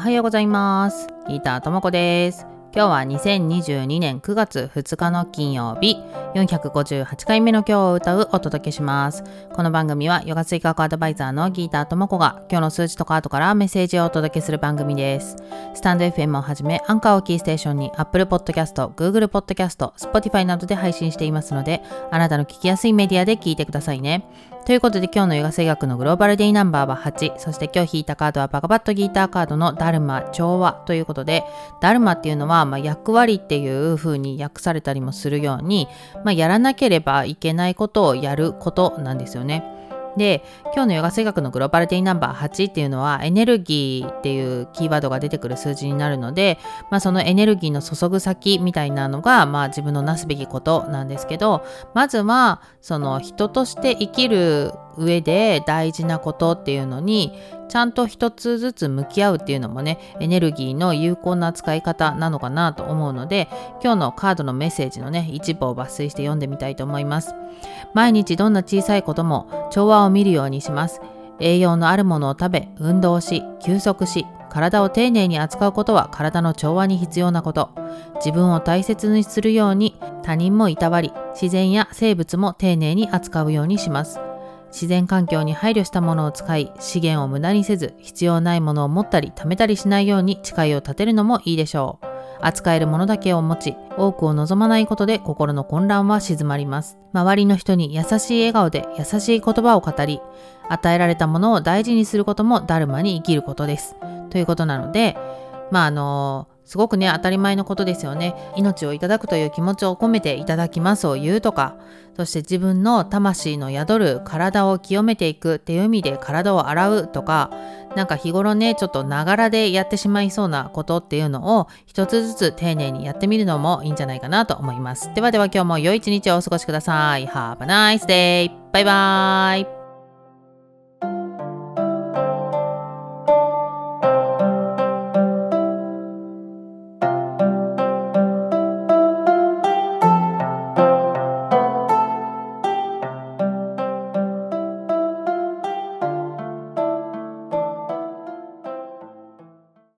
おはようございます。ギターともこです。今日は2022年9月2日の金曜日、458回目の今日を歌うお届けします。この番組はヨガ追加アドバイザーのギーターともこが今日の数値とカードからメッセージをお届けする番組です。スタンド FM をはじめ、アンカーをキーステーションに Apple Podcast、Google Podcast、Spotify などで配信していますので、あなたの聞きやすいメディアで聞いてくださいね。ということで今日のヨガ声楽のグローバルデイナンバーは8、そして今日引いたカードはバカバットギーターカードのダルマ、調和ということで、ダルマっていうのは、まあ、役割っていう風に訳されたりもするように、まあ、やらなければいけないことをやることなんですよね。で今日のヨガ数学のグローバルデイナンバー8っていうのはエネルギーっていうキーワードが出てくる数字になるので、まあ、そのエネルギーの注ぐ先みたいなのが、まあ、自分のなすべきことなんですけどまずはその人として生きる上で大事なことっていうのにちゃんと一つずつ向き合うっていうのもねエネルギーの有効な使い方なのかなと思うので今日のカードのメッセージのね一部を抜粋して読んでみたいと思います。毎日どんな小さいことも調和を見るようにします。栄養のあるものを食べ運動し休息し体を丁寧に扱うことは体の調和に必要なこと。自分を大切にするように他人もいたわり自然や生物も丁寧に扱うようにします。自然環境に配慮したものを使い資源を無駄にせず必要ないものを持ったり貯めたりしないように誓いを立てるのもいいでしょう。扱えるものだけを持ち多くを望まないことで心の混乱は静まります。周りの人に優しい笑顔で優しい言葉を語り与えられたものを大事にすることもダルマに生きることです。ということなのでまああのすごくね当たり前のことですよね。命をいただくという気持ちを込めていただきますを言うとかそして自分の魂の宿る体を清めていくっていう意味で体を洗うとかなんか日頃ねちょっとながらでやってしまいそうなことっていうのを一つずつ丁寧にやってみるのもいいんじゃないかなと思います。ではでは今日も良い一日をお過ごしください。Have a nice day! バイバーイ。